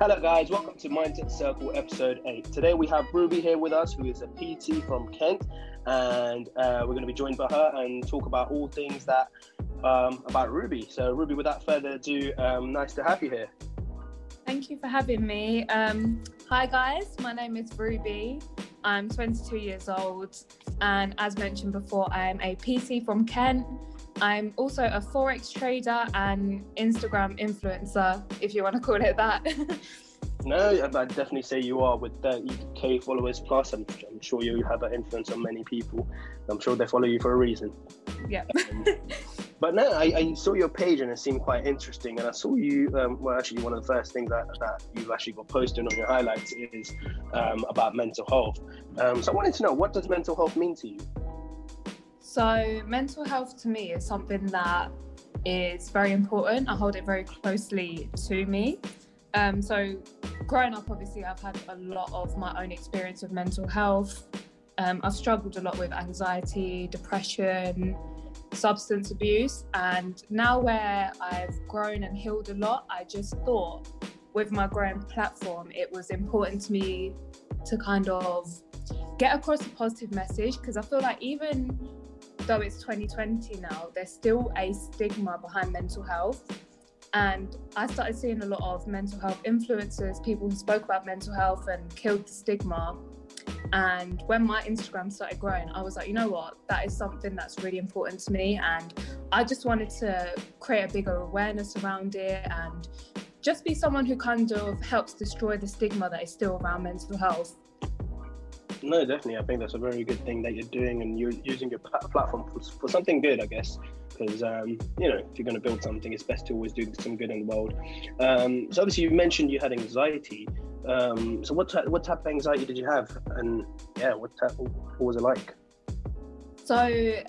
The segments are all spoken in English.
Hello, guys. Welcome to Mindset Circle episode 8. Today we have Ruby here with us, who is a PT from Kent, and uh, we're going to be joined by her and talk about all things that um, about Ruby. So, Ruby, without further ado, um, nice to have you here. Thank you for having me. Um, hi, guys. My name is Ruby. I'm 22 years old, and as mentioned before, I am a PT from Kent. I'm also a forex trader and Instagram influencer, if you want to call it that. no, I'd definitely say you are with 30k followers plus. I'm, I'm sure you have an influence on many people. I'm sure they follow you for a reason. Yeah. Um, but no, I, I, saw your page and it seemed quite interesting. And I saw you, um, well, actually, one of the first things that, that you've actually got posted on your highlights is um, about mental health. Um, so I wanted to know what does mental health mean to you? So, mental health to me is something that is very important. I hold it very closely to me. Um, so, growing up, obviously, I've had a lot of my own experience with mental health. Um, I've struggled a lot with anxiety, depression, substance abuse. And now, where I've grown and healed a lot, I just thought with my growing platform, it was important to me to kind of get across a positive message because I feel like even though it's 2020 now, there's still a stigma behind mental health. And I started seeing a lot of mental health influencers, people who spoke about mental health and killed the stigma. And when my Instagram started growing, I was like, you know what? That is something that's really important to me. And I just wanted to create a bigger awareness around it and just be someone who kind of helps destroy the stigma that is still around mental health. No, definitely. I think that's a very good thing that you're doing, and you're using your platform for, for something good, I guess. Because um, you know, if you're going to build something, it's best to always do some good in the world. Um, so obviously, you mentioned you had anxiety. Um, so what type, what type of anxiety did you have, and yeah, what what was it like? So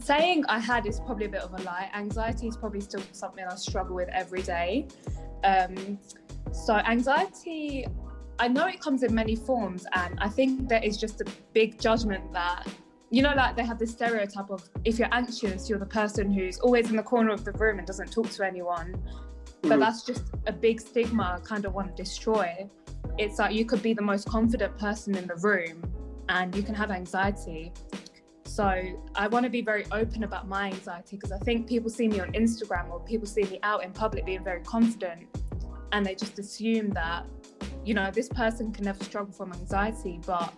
saying I had is probably a bit of a lie. Anxiety is probably still something I struggle with every day. Um, so anxiety I know it comes in many forms, and I think there is just a big judgment that, you know, like they have this stereotype of if you're anxious, you're the person who's always in the corner of the room and doesn't talk to anyone. But mm. that's just a big stigma I kind of want to destroy. It's like you could be the most confident person in the room and you can have anxiety. So I want to be very open about my anxiety because I think people see me on Instagram or people see me out in public being very confident and they just assume that you know, this person can never struggle from anxiety, but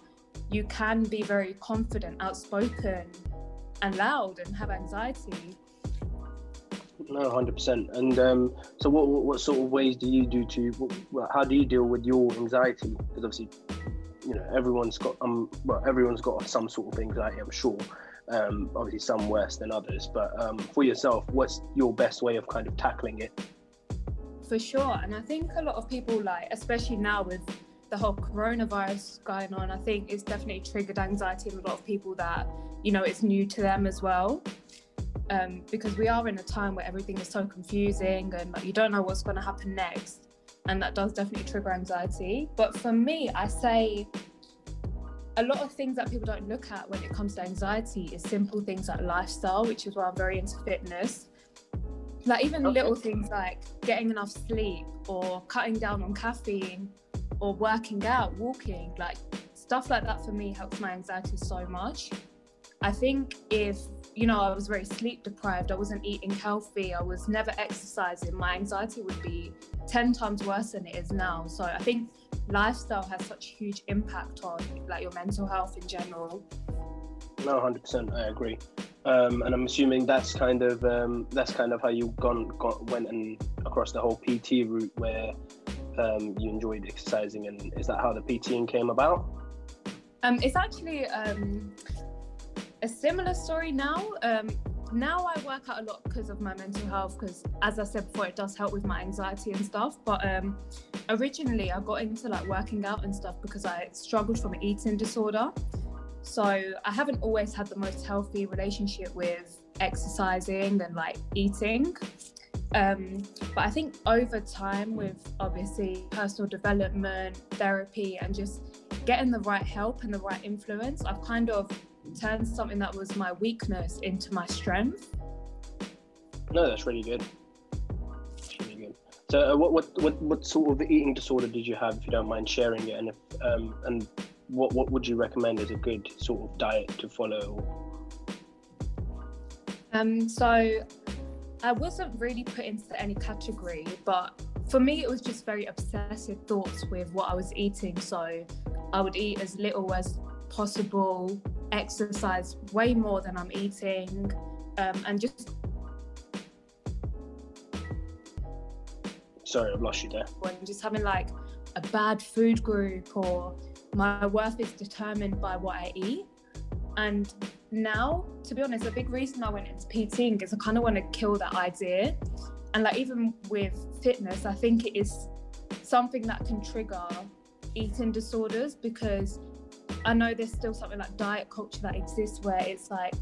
you can be very confident, outspoken, and loud and have anxiety. No, hundred percent. And um, so, what, what sort of ways do you do to? What, how do you deal with your anxiety? Because obviously, you know, everyone's got um, well, everyone's got some sort of anxiety. I'm sure. Um, obviously, some worse than others. But um, for yourself, what's your best way of kind of tackling it? For sure. And I think a lot of people, like, especially now with the whole coronavirus going on, I think it's definitely triggered anxiety in a lot of people that, you know, it's new to them as well. Um, because we are in a time where everything is so confusing and like, you don't know what's going to happen next. And that does definitely trigger anxiety. But for me, I say a lot of things that people don't look at when it comes to anxiety is simple things like lifestyle, which is why I'm very into fitness. Like even okay. little things like getting enough sleep or cutting down on caffeine or working out, walking, like stuff like that for me helps my anxiety so much. I think if, you know, I was very sleep deprived, I wasn't eating healthy, I was never exercising, my anxiety would be 10 times worse than it is now. So I think lifestyle has such a huge impact on like your mental health in general. No, 100%, I agree. Um, and I'm assuming that's kind of um, that's kind of how you gone, went and across the whole PT route where um, you enjoyed exercising, and is that how the PTing came about? Um, it's actually um, a similar story now. Um, now I work out a lot because of my mental health, because as I said before, it does help with my anxiety and stuff. But originally, I got into like working out and stuff because I struggled from an eating disorder. So I haven't always had the most healthy relationship with exercising and like eating. Um, but I think over time, with obviously personal development, therapy, and just getting the right help and the right influence, I've kind of turned something that was my weakness into my strength. No, that's really good. So, uh, what, what what what sort of eating disorder did you have, if you don't mind sharing it, and if um, and what what would you recommend as a good sort of diet to follow? Um, so I wasn't really put into any category, but for me, it was just very obsessive thoughts with what I was eating. So I would eat as little as possible, exercise way more than I'm eating, um, and just. Sorry, I've lost you there. And just having like a bad food group, or my worth is determined by what I eat. And now, to be honest, a big reason I went into PTing is I kind of want to kill that idea. And like even with fitness, I think it is something that can trigger eating disorders because I know there's still something like diet culture that exists where it's like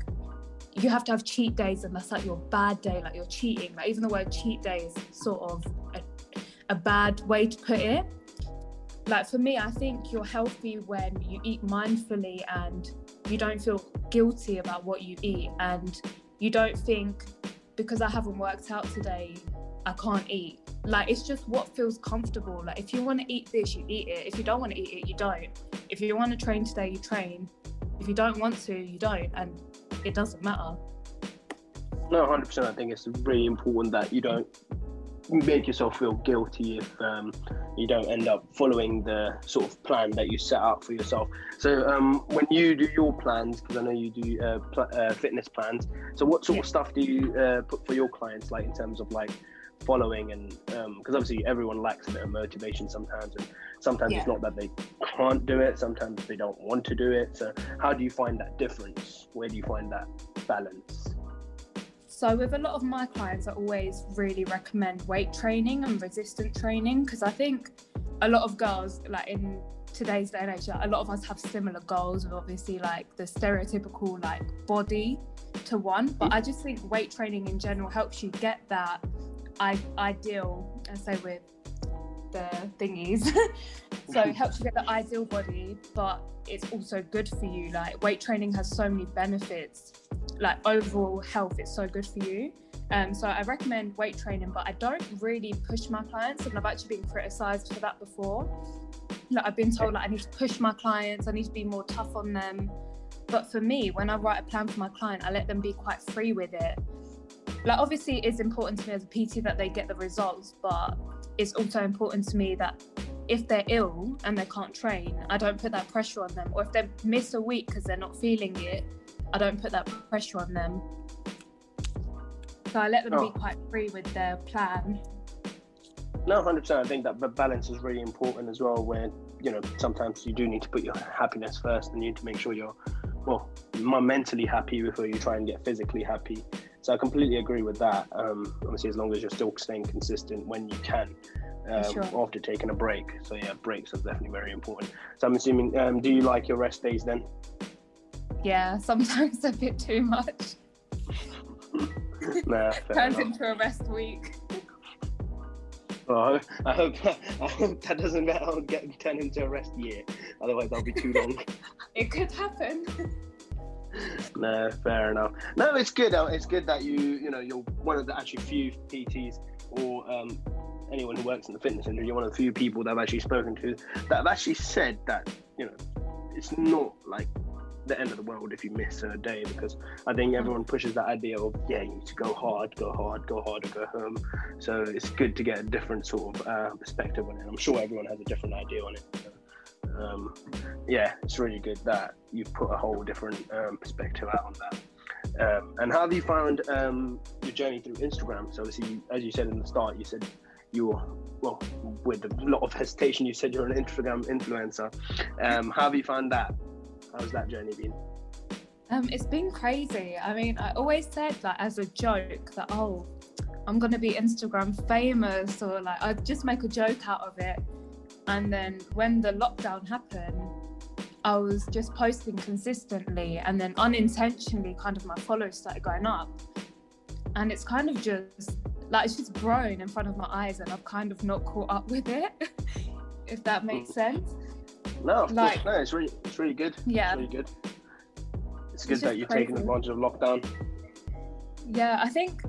you have to have cheat days and that's like your bad day, like you're cheating. Like even the word cheat day is sort of a, a bad way to put it. Like for me, I think you're healthy when you eat mindfully and you don't feel guilty about what you eat and you don't think because I haven't worked out today, I can't eat. Like it's just what feels comfortable. Like if you want to eat this, you eat it. If you don't want to eat it, you don't. If you want to train today, you train. If you don't want to, you don't, and it doesn't matter. No, hundred percent. I think it's really important that you don't make yourself feel guilty if um, you don't end up following the sort of plan that you set out for yourself. So um, when you do your plans, because I know you do uh, pl- uh, fitness plans, so what sort of stuff do you uh, put for your clients, like in terms of like following and because um, obviously everyone lacks a bit of motivation sometimes and sometimes yeah. it's not that they can't do it sometimes they don't want to do it so how do you find that difference where do you find that balance so, with a lot of my clients, I always really recommend weight training and resistance training because I think a lot of girls, like in today's day and age, a lot of us have similar goals of obviously like the stereotypical like body to one. But I just think weight training in general helps you get that I- ideal, and say with the thingies. so it helps you get the ideal body, but it's also good for you. Like weight training has so many benefits like overall health it's so good for you um, so I recommend weight training, but I don't really push my clients, and I've actually been criticised for that before. Like I've been told like I need to push my clients, I need to be more tough on them. But for me, when I write a plan for my client, I let them be quite free with it. Like obviously, it's important to me as a PT that they get the results, but it's also important to me that if they're ill and they can't train, I don't put that pressure on them. Or if they miss a week because they're not feeling it, I don't put that pressure on them. So I let them oh. be quite free with their plan. No, hundred percent. I think that balance is really important as well. Where you know sometimes you do need to put your happiness first, and you need to make sure you're well mentally happy before you try and get physically happy. So I completely agree with that. Um, obviously, as long as you're still staying consistent when you can, um, sure. after taking a break. So yeah, breaks are definitely very important. So I'm assuming, um, do you like your rest days then? Yeah, sometimes a bit too much. nah, Turns into a rest week. Well, I hope, I hope that doesn't get turn into a rest year. Otherwise, that'll be too long. it could happen. no, fair enough. No, it's good. Uh, it's good that you, you know, you're one of the actually few PTs or um, anyone who works in the fitness industry. You're one of the few people that I've actually spoken to that have actually said that, you know, it's not like the end of the world if you miss a day because I think everyone pushes that idea of yeah you need to go hard, go hard, go hard, or go home. So it's good to get a different sort of uh, perspective on it. I'm sure everyone has a different idea on it. Um, yeah, it's really good that you've put a whole different um, perspective out on that. Um, and how have you found um, your journey through Instagram? So obviously, as you said in the start, you said you were well with a lot of hesitation. You said you're an Instagram influencer. Um, how have you found that? How's that journey been? Um, it's been crazy. I mean, I always said that as a joke that oh, I'm gonna be Instagram famous, or like I'd just make a joke out of it. And then when the lockdown happened, I was just posting consistently, and then unintentionally, kind of my followers started going up, and it's kind of just like it's just grown in front of my eyes, and I've kind of not caught up with it, if that makes mm. sense. No, of like, course, no, it's really, it's really good. Yeah, it's really good. It's good it's that you're crazy. taking advantage of lockdown. Yeah, I think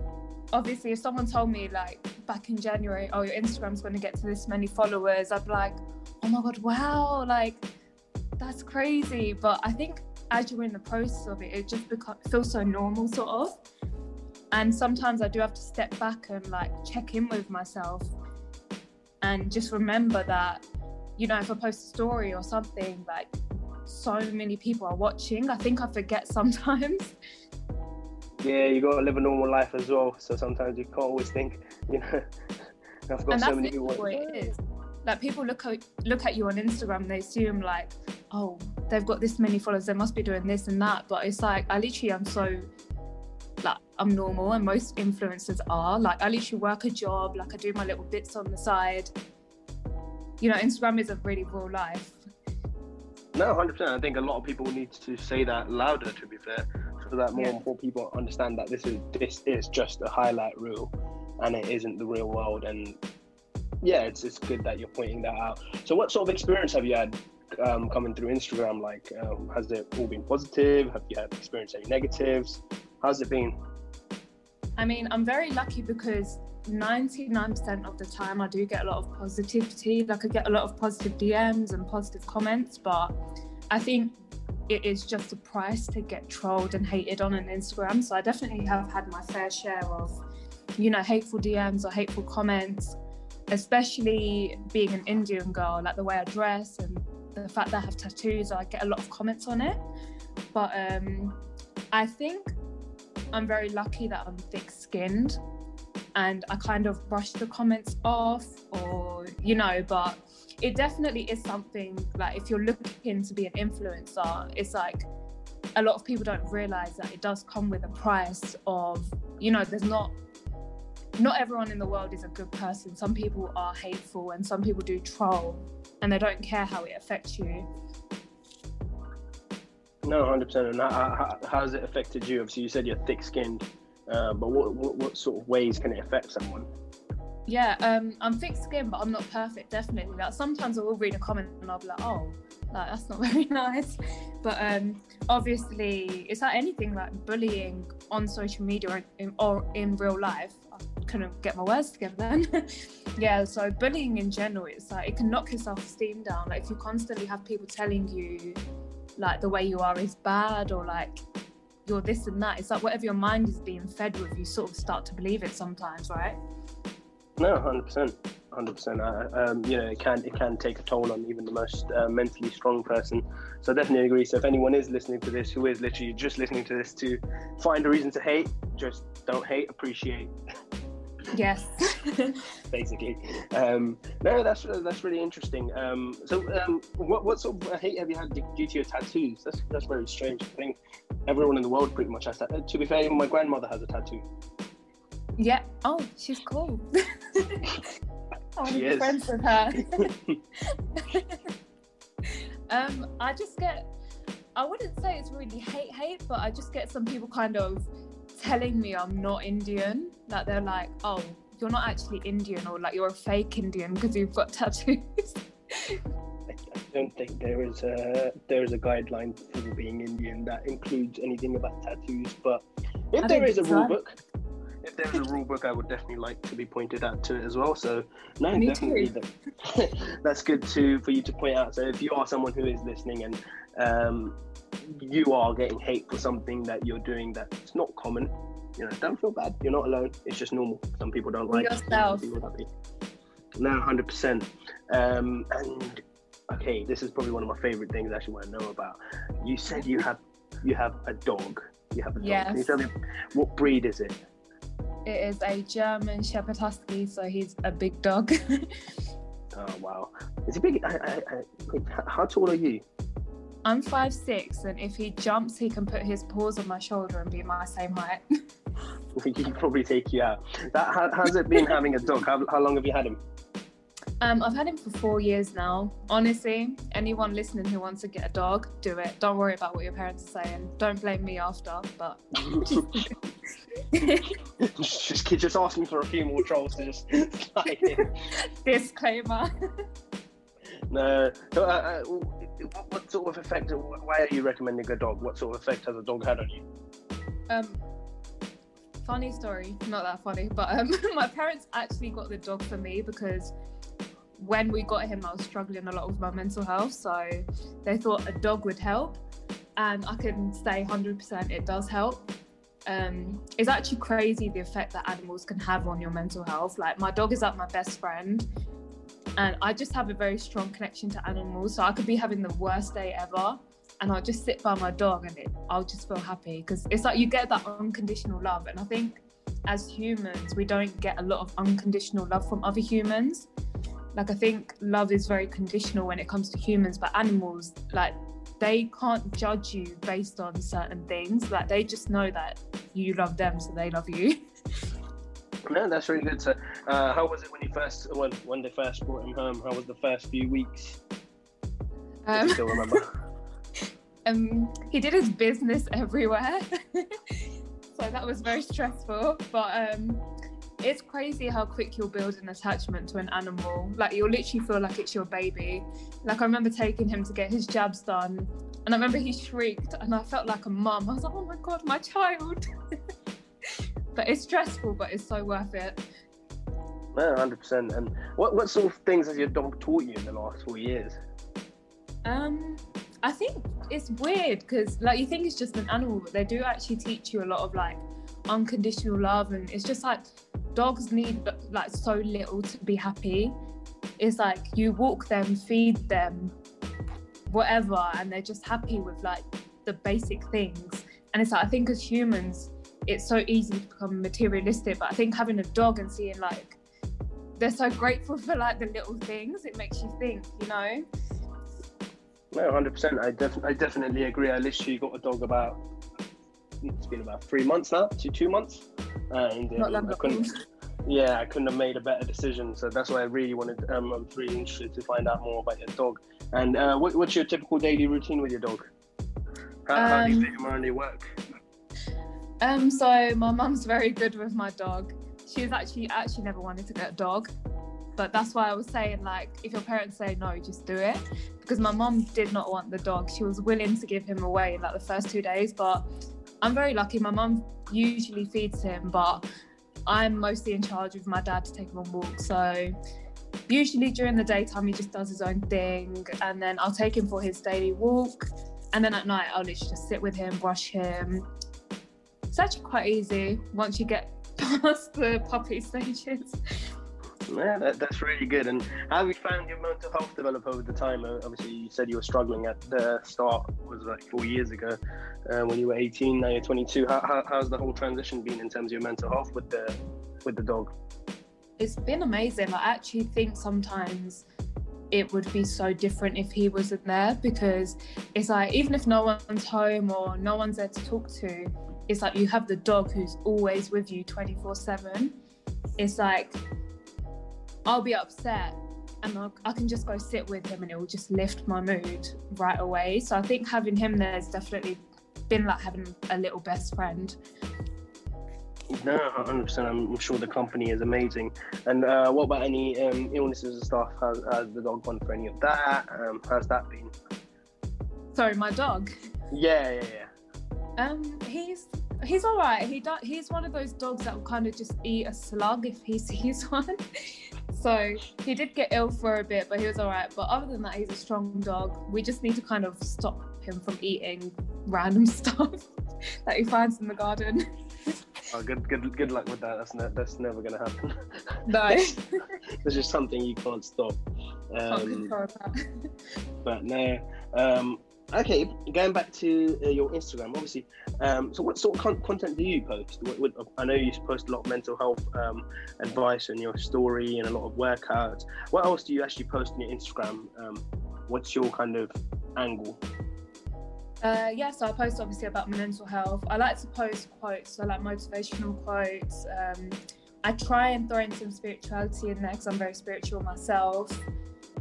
obviously if someone told me like back in January, oh, your Instagram's going to get to this many followers, I'd be like, oh my God, wow, like that's crazy. But I think as you're in the process of it, it just becomes feels so normal, sort of. And sometimes I do have to step back and like check in with myself and just remember that, you know, if I post a story or something, like so many people are watching. I think I forget sometimes. Yeah, you gotta live a normal life as well. So sometimes you can't always think, you know, I've got and so many that's people. what it is. Like people look at look at you on Instagram, they assume like, oh, they've got this many followers, they must be doing this and that. But it's like I literally am so like I'm normal and most influencers are. Like I literally work a job, like I do my little bits on the side. You know, Instagram is a really real life. No, hundred percent. I think a lot of people need to say that louder. To be fair, so that more Yeah. and more people understand that this is this is just a highlight reel, and it isn't the real world. And yeah, it's it's good that you're pointing that out. So, what sort of experience have you had um, coming through Instagram? Like, um, has it all been positive? Have you had experienced any negatives? How's it been? I mean, I'm very lucky because 99% of the time I do get a lot of positivity. Like I get a lot of positive DMs and positive comments, but I think it is just a price to get trolled and hated on an Instagram. So I definitely have had my fair share of, you know, hateful DMs or hateful comments, especially being an Indian girl, like the way I dress and the fact that I have tattoos, I get a lot of comments on it. But um, I think I'm very lucky that I'm thick skinned and I kind of brush the comments off or, you know, but it definitely is something like if you're looking to be an influencer, it's like a lot of people don't realize that it does come with a price of, you know, there's not not everyone in the world is a good person. Some people are hateful and some people do troll and they don't care how it affects you. No, hundred percent. And how, how, it affected you? Obviously, you said you're thick-skinned, uh, but what, what what sort of ways can it affect someone? Yeah, um, I'm thick skinned, but I'm not perfect, definitely. Like sometimes I will read a comment and I'll be like, oh, like that's not very nice. But um, obviously, it's like anything like bullying on social media or in, or in real life. I couldn't get my words together then. yeah, so bullying in general, it's like it can knock your self esteem down. Like if you constantly have people telling you like the way you are is bad or like you're this and that, it's like whatever your mind is being fed with, you sort of start to believe it sometimes, right? No, hundred percent, hundred percent. Um, you know, it can it can take a toll on even the most uh, mentally strong person. So I definitely agree. So if anyone is listening to this, who is literally just listening to this to find a reason to hate, just don't hate, appreciate. Yes. basically. Um, no, that's that's really interesting. Um, so, um, what what sort of hate have you had due to your tattoos? That's that's very strange. I think everyone in the world pretty much has that. To be fair, even my grandmother has a tattoo. yeah. Oh, she's cool. I want to be friends with her. um, I just get. I wouldn't say it's really hate hate, but I just get some people kind of telling me I'm not Indian. Like they're like, "Oh, you're not actually Indian," or like you're a fake Indian because you've got tattoos. I, I don't think there is a there is a guideline for being Indian that includes anything about tattoos. But if I there a rule book, if there is a rule book, I would definitely like to be pointed out to it as well. So no, Me definitely too. that's good to for you to point out. So if you are someone who is listening and um, you are getting hate for something that you're doing that's not common, you know, don't feel bad. You're not alone. It's just normal. Some people don't like yourself. No, hundred percent. Um, and okay, this is probably one of my favorite things I actually want to know about. You said you have you have a dog. You have a dog. Can you Yes. tell me what breed is it? It is a German Shepherd Husky, so he's a big dog. Oh wow, is he big? I, I, I, how tall are you? I'm five six, and if he jumps, he can put his paws on my shoulder and be my same height. he could probably take you out. That, how, how's it been having a dog? How, how long have you had him? Um, I've had him for four years now. Honestly, anyone listening who wants to get a dog, do it. Don't worry about what your parents are saying. Don't blame me after, but just, just asking for a few more trolls to just in. disclaimer. No. Uh, uh, what, what sort of effect? Why are you recommending a dog? What sort of effect has a dog had on you? Um, funny story, not that funny, but um, my parents actually got the dog for me because when we got him, I was struggling a lot with my mental health. So they thought a dog would help. And I can say 100% it does help. Um, it's actually crazy the effect that animals can have on your mental health. Like, my dog is like my best friend. And I just have a very strong connection to animals. So I could be having the worst day ever and I'll just sit by my dog and it, I'll just feel happy because it's like you get that unconditional love. And I think as humans, we don't get a lot of unconditional love from other humans. Like, I think love is very conditional when it comes to humans, but animals, like, they can't judge you based on certain things. Like, they just know that you love them, so they love you. No, that's really good. So, uh, how was it when you first when when they first brought him home? How was the first few weeks? Um, still remember? um, he did his business everywhere, so that was very stressful. But um, it's crazy how quick you'll build an attachment to an animal. Like you'll literally feel like it's your baby. Like I remember taking him to get his jabs done, and I remember he shrieked, and I felt like a mum. I was like, oh my god, my child. but it's stressful, but it's so worth it. No, hundred percent. And what what sort of things has your dog taught you in the last four years? Um, I think it's weird because like you think it's just an animal, but they do actually teach you a lot of like unconditional love, and it's just like dogs need like so little to be happy. It's like you walk them, feed them, whatever, and they're just happy with like the basic things. And it's like I think as humans, it's so easy to become materialistic, but I think having a dog and seeing like they're so grateful for like the little things, it makes you think, you know. No, hundred percent. I def- I definitely agree. I literally got a dog about it's been about three months now, two two months, and Not I couldn't, yeah, I couldn't have made a better decision. So that's why I really wanted. Um, I'm really interested to find out more about your dog. And uh, what, what's your typical daily routine with your dog? How, um, how do you around your work? Um, so my mum's very good with my dog. She's actually actually never wanted to get a dog but that's why I was saying like if your parents say no, just do it. Because my mom did not want the dog. She was willing to give him away like the first two days, but I'm very lucky. My mom usually feeds him, but I'm mostly in charge with my dad to take him on walks. So usually during the daytime he just does his own thing and then I'll take him for his daily walk and then at night I'll literally just sit with him, brush him. It's actually quite easy once you get past the puppy stages. Yeah, that, that's really good. And how have you found your mental health develop over the time? Uh, obviously, you said you were struggling at the start, was like four years ago, uh, when you were 18. Now you're 22. How, how, how's the whole transition been in terms of your mental health with the with the dog? It's been amazing. I actually think sometimes it would be so different if he wasn't there because it's like even if no one's home or no one's there to talk to, it's like you have the dog who's always with you 24 7. It's like I'll be upset and I'll, i can just go sit with him and it will just lift my mood right away. So I think having him there has definitely been like having a little best friend. No, 100%. I'm sure the company is amazing. And uh, what about any um, illnesses and stuff? Has, has, the dog gone for any of that? Um, how's that been? Sorry, my dog. Yeah, yeah, yeah. Um, he's he's all right. He do, he's one of those dogs that will kind of just eat a slug if he sees one. So he did get ill for a bit, but he was all right. But other than that, he's a strong dog. We just need to kind of stop him from eating random stuff that he finds in the garden. Oh, good, good, good luck with that. That's ne- that's never gonna happen. No, it's just something you can't stop. Um, can't but no, um, Okay, going back to uh, your Instagram, obviously. Um, so, what sort of con- content do you post? What, what, I know you post a lot of mental health um, advice in your story and a lot of workouts. What else do you actually post on your Instagram? Um, what's your kind of angle? Uh, yeah, so I post obviously about mental health. I like to post quotes, so like motivational quotes. Um, I try and throw in some spirituality in there because I'm very spiritual myself.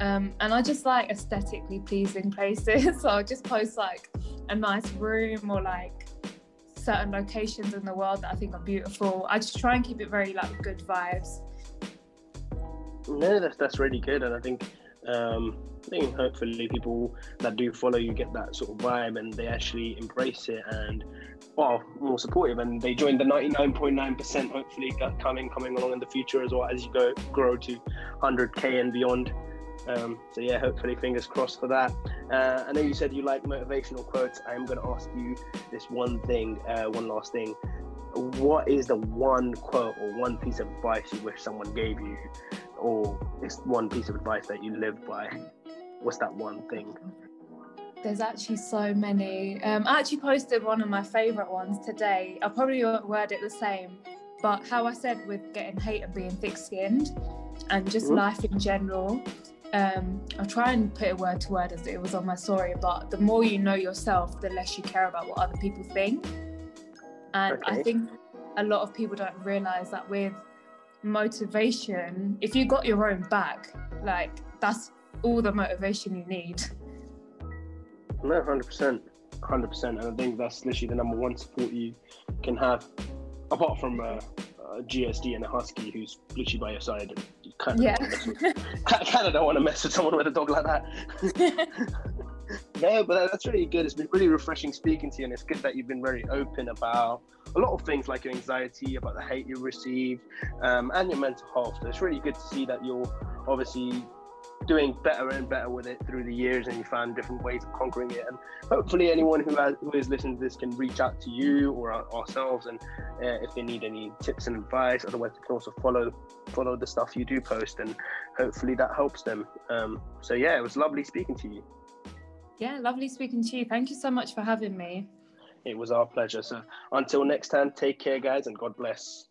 Um, and I just like aesthetically pleasing places. so I'll just post like a nice room or like certain locations in the world that I think are beautiful. I just try and keep it very like good vibes. No, that's that's really good, and I think Um, I think hopefully people that do follow you get that sort of vibe and they actually embrace it and well more supportive and they join the 99.9% hopefully coming coming along in the future as well as you go grow to 100k and beyond um, so yeah hopefully fingers crossed for that. Uh, i know you said you like motivational quotes. I'm going to ask you this one thing uh, one last thing. What is the one quote or one piece of advice you wish someone gave you or it's one piece of advice that you live by? What's that one thing? There's actually so many. Um, i actually posted one of my favorite ones today. I probably word it the same but how i said with getting hate and being thick-skinned and just mm-hmm. life in general um, I'll try and put it word to word as it was on my story, but the more you know yourself, the less you care about what other people think. And okay. I think a lot of people don't realize that with motivation, if you got your own back, like that's all the motivation you need. No, hundred percent, hundred percent, and I think that's literally the number one support you can have, apart from uh, a GSD and a husky who's literally by your side. Kind of yeah. kind of don't want to mess with someone with a dog like that. no, but that's really good. It's been really refreshing speaking to you, and it's good that you've been very open about a lot of things like your anxiety, about the hate you received, um, and your mental health. So it's really good to see that you're obviously doing better and better with it through the years and you found different ways of conquering it. And hopefully anyone who has who is listening to this can reach out to you or our, ourselves and uh, if they need any tips and advice. Otherwise they can also follow follow the stuff you do post and hopefully that helps them. Um, so yeah it was lovely speaking to you. Yeah lovely speaking to you. Thank you so much for having me. It was our pleasure. So until next time take care guys and god bless